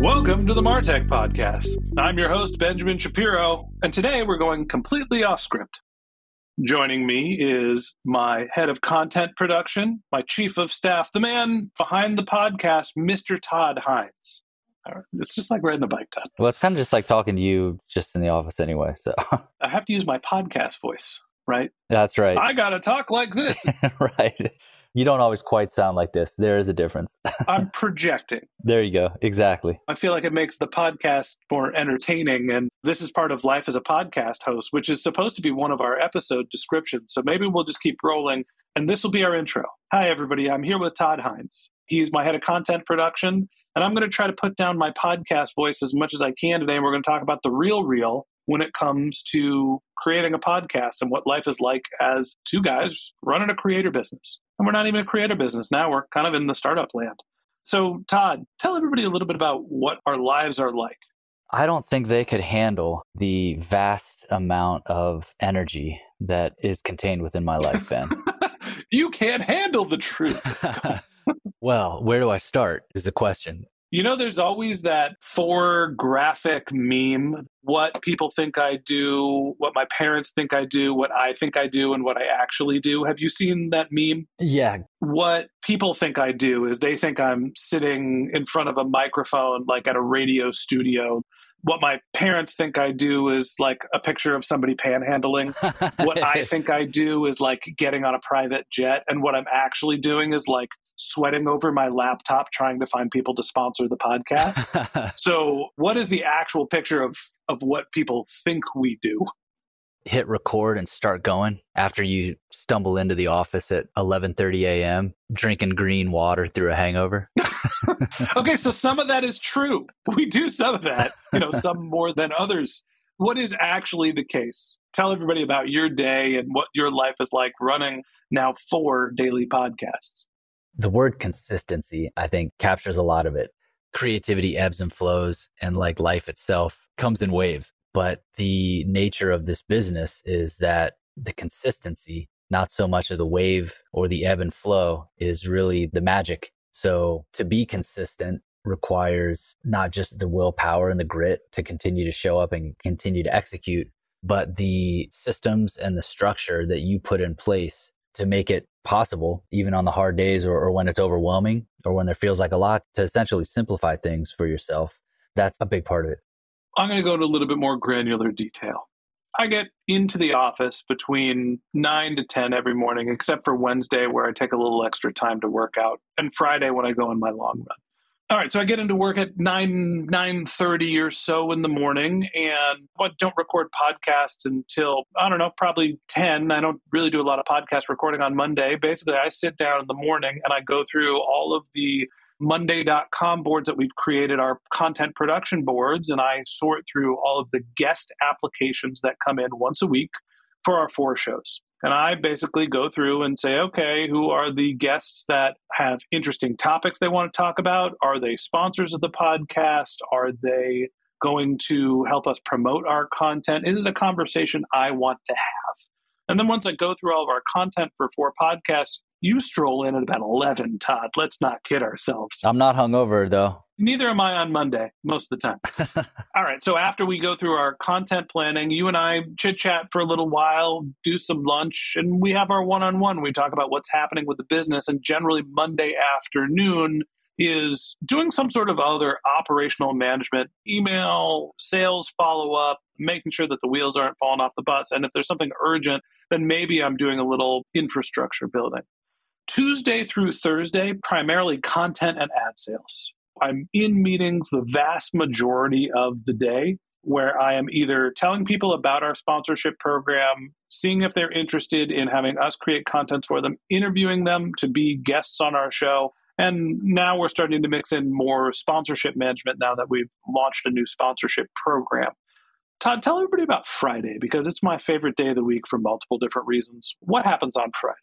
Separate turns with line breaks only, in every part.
Welcome to the Martech Podcast. I'm your host, Benjamin Shapiro, and today we're going completely off script. Joining me is my head of content production, my chief of staff, the man behind the podcast, Mr. Todd Hines. Uh, it's just like riding a bike, Todd.
Well, it's kind of just like talking to you just in the office anyway. So
I have to use my podcast voice, right?
That's right.
I got to talk like this.
right you don't always quite sound like this. There is a difference.
I'm projecting.
There you go. Exactly.
I feel like it makes the podcast more entertaining. And this is part of life as a podcast host, which is supposed to be one of our episode descriptions. So maybe we'll just keep rolling. And this will be our intro. Hi, everybody. I'm here with Todd Hines. He's my head of content production. And I'm going to try to put down my podcast voice as much as I can today. And we're going to talk about the real, real when it comes to creating a podcast and what life is like as two guys running a creator business. And we're not even a creator business now, we're kind of in the startup land. So, Todd, tell everybody a little bit about what our lives are like.
I don't think they could handle the vast amount of energy that is contained within my life, Ben.
you can't handle the truth.
well, where do I start is the question.
You know, there's always that four graphic meme what people think I do, what my parents think I do, what I think I do, and what I actually do. Have you seen that meme?
Yeah.
What people think I do is they think I'm sitting in front of a microphone, like at a radio studio. What my parents think I do is like a picture of somebody panhandling. what I think I do is like getting on a private jet. And what I'm actually doing is like sweating over my laptop trying to find people to sponsor the podcast. so, what is the actual picture of of what people think we do?
Hit record and start going after you stumble into the office at 11:30 a.m. drinking green water through a hangover.
okay, so some of that is true. We do some of that, you know, some more than others. What is actually the case? Tell everybody about your day and what your life is like running now four daily podcasts
the word consistency, I think, captures a lot of it. Creativity ebbs and flows, and like life itself comes in waves. But the nature of this business is that the consistency, not so much of the wave or the ebb and flow, is really the magic. So to be consistent requires not just the willpower and the grit to continue to show up and continue to execute, but the systems and the structure that you put in place to make it possible, even on the hard days or, or when it's overwhelming or when there feels like a lot, to essentially simplify things for yourself. That's a big part of it.
I'm going to go into a little bit more granular detail. I get into the office between 9 to 10 every morning, except for Wednesday, where I take a little extra time to work out, and Friday when I go on my long run. All right, so I get into work at nine nine thirty or so in the morning, and I don't record podcasts until I don't know, probably ten. I don't really do a lot of podcast recording on Monday. Basically, I sit down in the morning and I go through all of the Monday.com boards that we've created, our content production boards, and I sort through all of the guest applications that come in once a week for our four shows. And I basically go through and say, okay, who are the guests that have interesting topics they want to talk about? Are they sponsors of the podcast? Are they going to help us promote our content? Is it a conversation I want to have? And then once I go through all of our content for four podcasts, you stroll in at about 11, Todd. Let's not kid ourselves.
I'm not hungover though.
Neither am I on Monday most of the time. All right. So after we go through our content planning, you and I chit chat for a little while, do some lunch, and we have our one on one. We talk about what's happening with the business. And generally, Monday afternoon is doing some sort of other operational management, email, sales follow up, making sure that the wheels aren't falling off the bus. And if there's something urgent, then maybe I'm doing a little infrastructure building. Tuesday through Thursday, primarily content and ad sales. I'm in meetings the vast majority of the day where I am either telling people about our sponsorship program, seeing if they're interested in having us create content for them, interviewing them to be guests on our show. And now we're starting to mix in more sponsorship management now that we've launched a new sponsorship program. Todd, tell everybody about Friday because it's my favorite day of the week for multiple different reasons. What happens on Friday?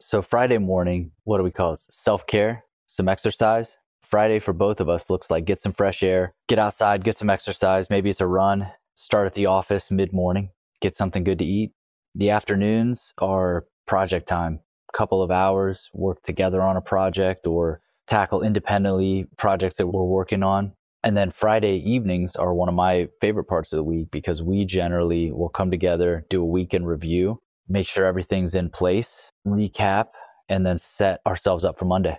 So, Friday morning, what do we call it? Self care, some exercise. Friday for both of us looks like get some fresh air, get outside, get some exercise. Maybe it's a run, start at the office mid morning, get something good to eat. The afternoons are project time, couple of hours, work together on a project or tackle independently projects that we're working on. And then Friday evenings are one of my favorite parts of the week because we generally will come together, do a weekend review, make sure everything's in place, recap, and then set ourselves up for Monday.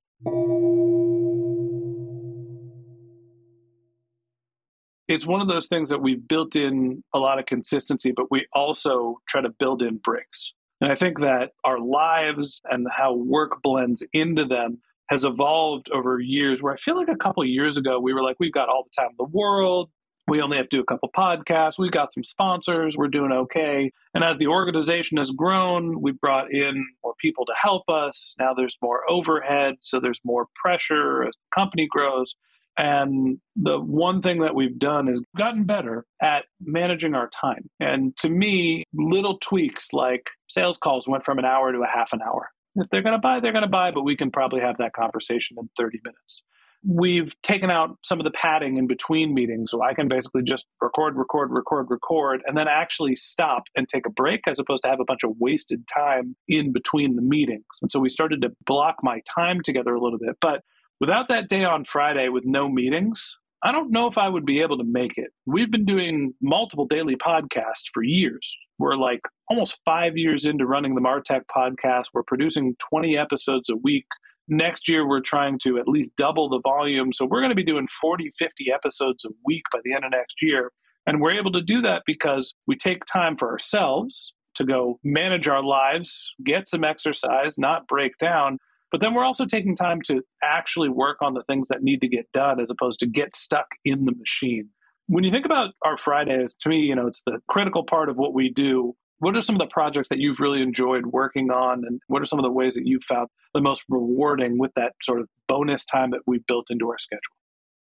It's one of those things that we've built in a lot of consistency, but we also try to build in breaks. And I think that our lives and how work blends into them has evolved over years. Where I feel like a couple years ago, we were like, we've got all the time in the world. We only have to do a couple podcasts. We've got some sponsors. We're doing okay. And as the organization has grown, we've brought in more people to help us. Now there's more overhead. So there's more pressure as the company grows. And the one thing that we've done is gotten better at managing our time. And to me, little tweaks like sales calls went from an hour to a half an hour. If they're going to buy, they're going to buy, but we can probably have that conversation in 30 minutes. We've taken out some of the padding in between meetings, so I can basically just record, record, record, record, and then actually stop and take a break as opposed to have a bunch of wasted time in between the meetings. And so we started to block my time together a little bit. But Without that day on Friday with no meetings, I don't know if I would be able to make it. We've been doing multiple daily podcasts for years. We're like almost five years into running the Martech podcast. We're producing 20 episodes a week. Next year, we're trying to at least double the volume. So we're going to be doing 40, 50 episodes a week by the end of next year. And we're able to do that because we take time for ourselves to go manage our lives, get some exercise, not break down, but then we're also taking time to actually work on the things that need to get done as opposed to get stuck in the machine. When you think about our Fridays, to me, you know, it's the critical part of what we do. What are some of the projects that you've really enjoyed working on? And what are some of the ways that you found the most rewarding with that sort of bonus time that we've built into our schedule?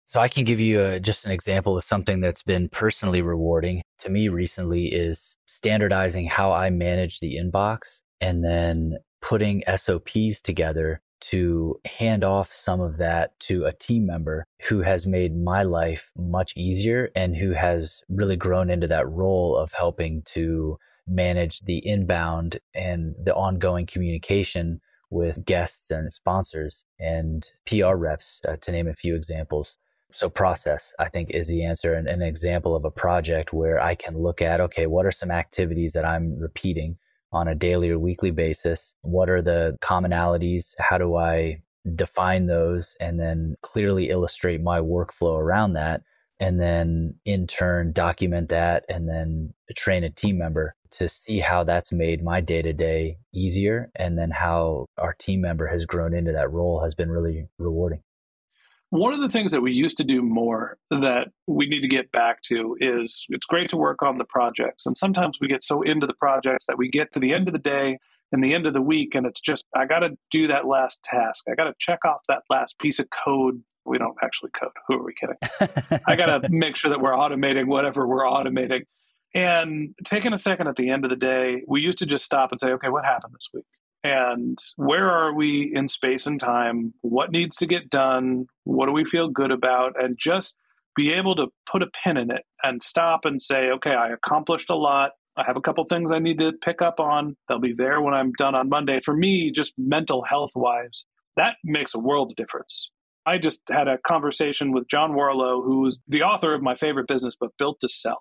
So I can give you a, just an example of something that's been personally rewarding to me recently is standardizing how I manage the inbox and then putting SOPs together to hand off some of that to a team member who has made my life much easier and who has really grown into that role of helping to manage the inbound and the ongoing communication with guests and sponsors and PR reps, uh, to name a few examples. So, process, I think, is the answer and an example of a project where I can look at okay, what are some activities that I'm repeating? On a daily or weekly basis? What are the commonalities? How do I define those and then clearly illustrate my workflow around that? And then in turn, document that and then train a team member to see how that's made my day to day easier. And then how our team member has grown into that role has been really rewarding.
One of the things that we used to do more that we need to get back to is it's great to work on the projects. And sometimes we get so into the projects that we get to the end of the day and the end of the week, and it's just, I got to do that last task. I got to check off that last piece of code. We don't actually code. Who are we kidding? I got to make sure that we're automating whatever we're automating. And taking a second at the end of the day, we used to just stop and say, okay, what happened this week? And where are we in space and time? What needs to get done? What do we feel good about? And just be able to put a pin in it and stop and say, okay, I accomplished a lot. I have a couple things I need to pick up on. They'll be there when I'm done on Monday. For me, just mental health wise, that makes a world of difference. I just had a conversation with John Warrillow, who's the author of my favorite business book, Built to Sell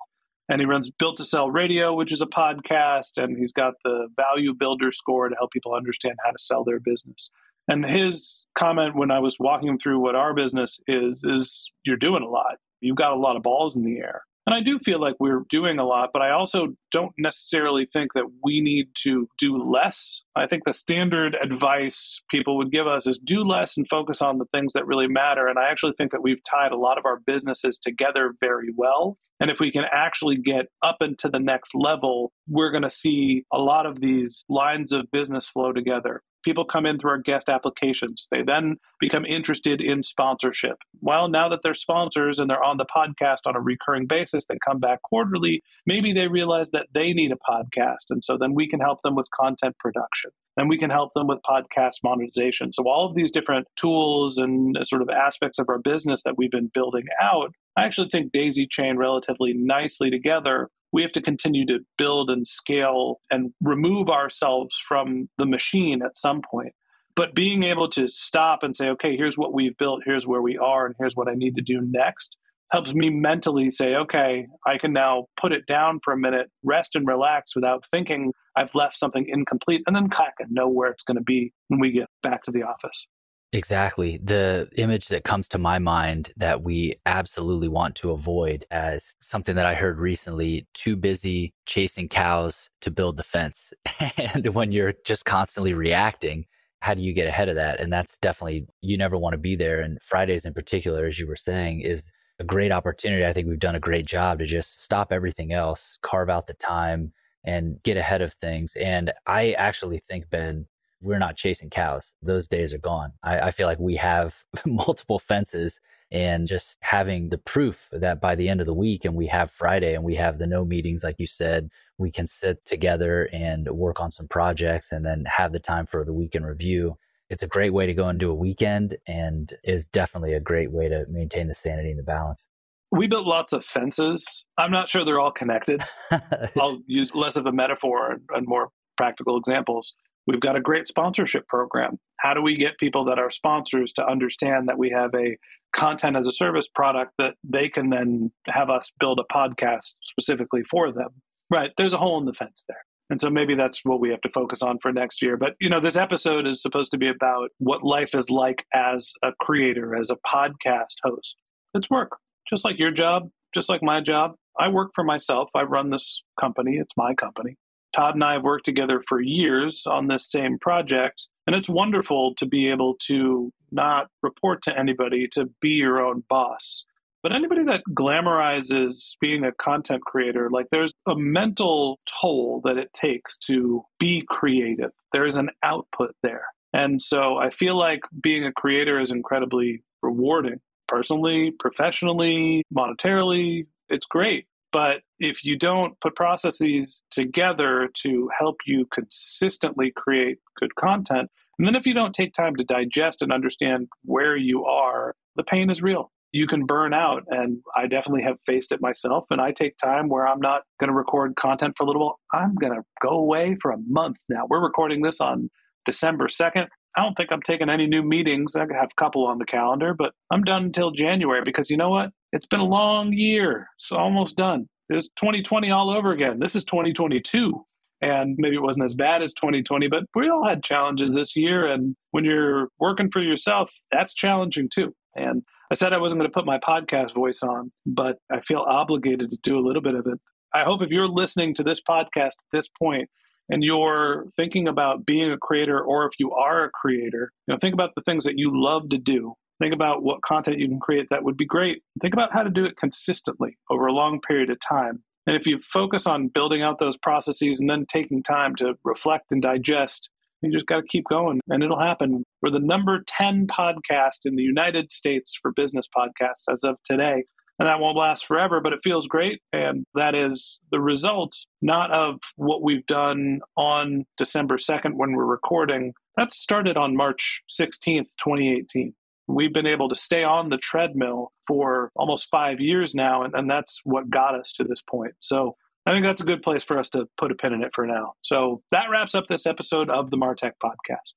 and he runs Built to Sell Radio, which is a podcast, and he's got the Value Builder score to help people understand how to sell their business. And his comment when I was walking him through what our business is is you're doing a lot. You've got a lot of balls in the air. And I do feel like we're doing a lot, but I also don't necessarily think that we need to do less. I think the standard advice people would give us is do less and focus on the things that really matter. And I actually think that we've tied a lot of our businesses together very well. And if we can actually get up into the next level, we're going to see a lot of these lines of business flow together. People come in through our guest applications. They then become interested in sponsorship. Well, now that they're sponsors and they're on the podcast on a recurring basis, they come back quarterly. Maybe they realize that they need a podcast. And so then we can help them with content production. And we can help them with podcast monetization. So, all of these different tools and sort of aspects of our business that we've been building out, I actually think daisy chain relatively nicely together we have to continue to build and scale and remove ourselves from the machine at some point. But being able to stop and say, okay, here's what we've built, here's where we are, and here's what I need to do next helps me mentally say, okay, I can now put it down for a minute, rest and relax without thinking I've left something incomplete, and then kind of know where it's going to be when we get back to the office.
Exactly. The image that comes to my mind that we absolutely want to avoid as something that I heard recently too busy chasing cows to build the fence. and when you're just constantly reacting, how do you get ahead of that? And that's definitely, you never want to be there. And Fridays in particular, as you were saying, is a great opportunity. I think we've done a great job to just stop everything else, carve out the time, and get ahead of things. And I actually think, Ben, we're not chasing cows. Those days are gone. I, I, feel like we have multiple fences and just having the proof that by the end of the week and we have Friday and we have the no meetings, like you said, we can sit together and work on some projects and then have the time for the weekend review. It's a great way to go into a weekend and is definitely a great way to maintain the sanity and the balance.
We built lots of fences. I'm not sure they're all connected. I'll use less of a metaphor and more practical examples. We've got a great sponsorship program. How do we get people that are sponsors to understand that we have a content as a service product that they can then have us build a podcast specifically for them? Right. There's a hole in the fence there. And so maybe that's what we have to focus on for next year. But, you know, this episode is supposed to be about what life is like as a creator, as a podcast host. It's work, just like your job, just like my job. I work for myself. I run this company. It's my company. Todd and I have worked together for years on this same project. And it's wonderful to be able to not report to anybody, to be your own boss. But anybody that glamorizes being a content creator, like there's a mental toll that it takes to be creative. There is an output there. And so I feel like being a creator is incredibly rewarding personally, professionally, monetarily. It's great. But if you don't put processes together to help you consistently create good content, and then if you don't take time to digest and understand where you are, the pain is real. You can burn out. And I definitely have faced it myself. And I take time where I'm not going to record content for a little while. I'm going to go away for a month now. We're recording this on December 2nd. I don't think I'm taking any new meetings. I have a couple on the calendar, but I'm done until January because you know what? It's been a long year. It's almost done. It's 2020 all over again. This is 2022. And maybe it wasn't as bad as 2020, but we all had challenges this year. And when you're working for yourself, that's challenging too. And I said I wasn't going to put my podcast voice on, but I feel obligated to do a little bit of it. I hope if you're listening to this podcast at this point and you're thinking about being a creator or if you are a creator, you know, think about the things that you love to do. Think about what content you can create that would be great. Think about how to do it consistently over a long period of time. And if you focus on building out those processes and then taking time to reflect and digest, you just got to keep going and it'll happen. We're the number 10 podcast in the United States for business podcasts as of today. And that won't last forever, but it feels great. And that is the result not of what we've done on December 2nd when we're recording. That started on March 16th, 2018. We've been able to stay on the treadmill for almost five years now, and, and that's what got us to this point. So I think that's a good place for us to put a pin in it for now. So that wraps up this episode of the Martech Podcast.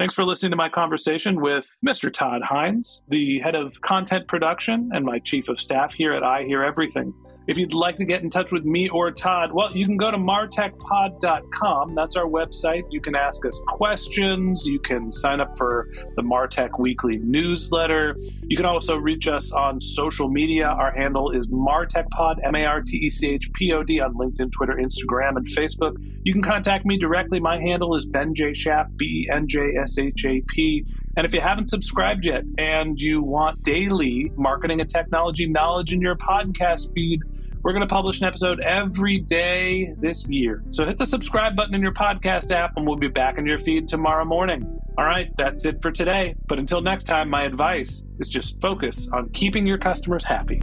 Thanks for listening to my conversation with Mr. Todd Hines, the head of content production and my chief of staff here at I Hear Everything. If you'd like to get in touch with me or Todd, well, you can go to martechpod.com. That's our website. You can ask us questions. You can sign up for the Martech weekly newsletter. You can also reach us on social media. Our handle is martechpod, M A R T E C H P O D, on LinkedIn, Twitter, Instagram, and Facebook. You can contact me directly. My handle is Ben J. Shap, B E N J S H A P. And if you haven't subscribed yet and you want daily marketing and technology knowledge in your podcast feed, we're going to publish an episode every day this year. So hit the subscribe button in your podcast app and we'll be back in your feed tomorrow morning. All right, that's it for today. But until next time, my advice is just focus on keeping your customers happy.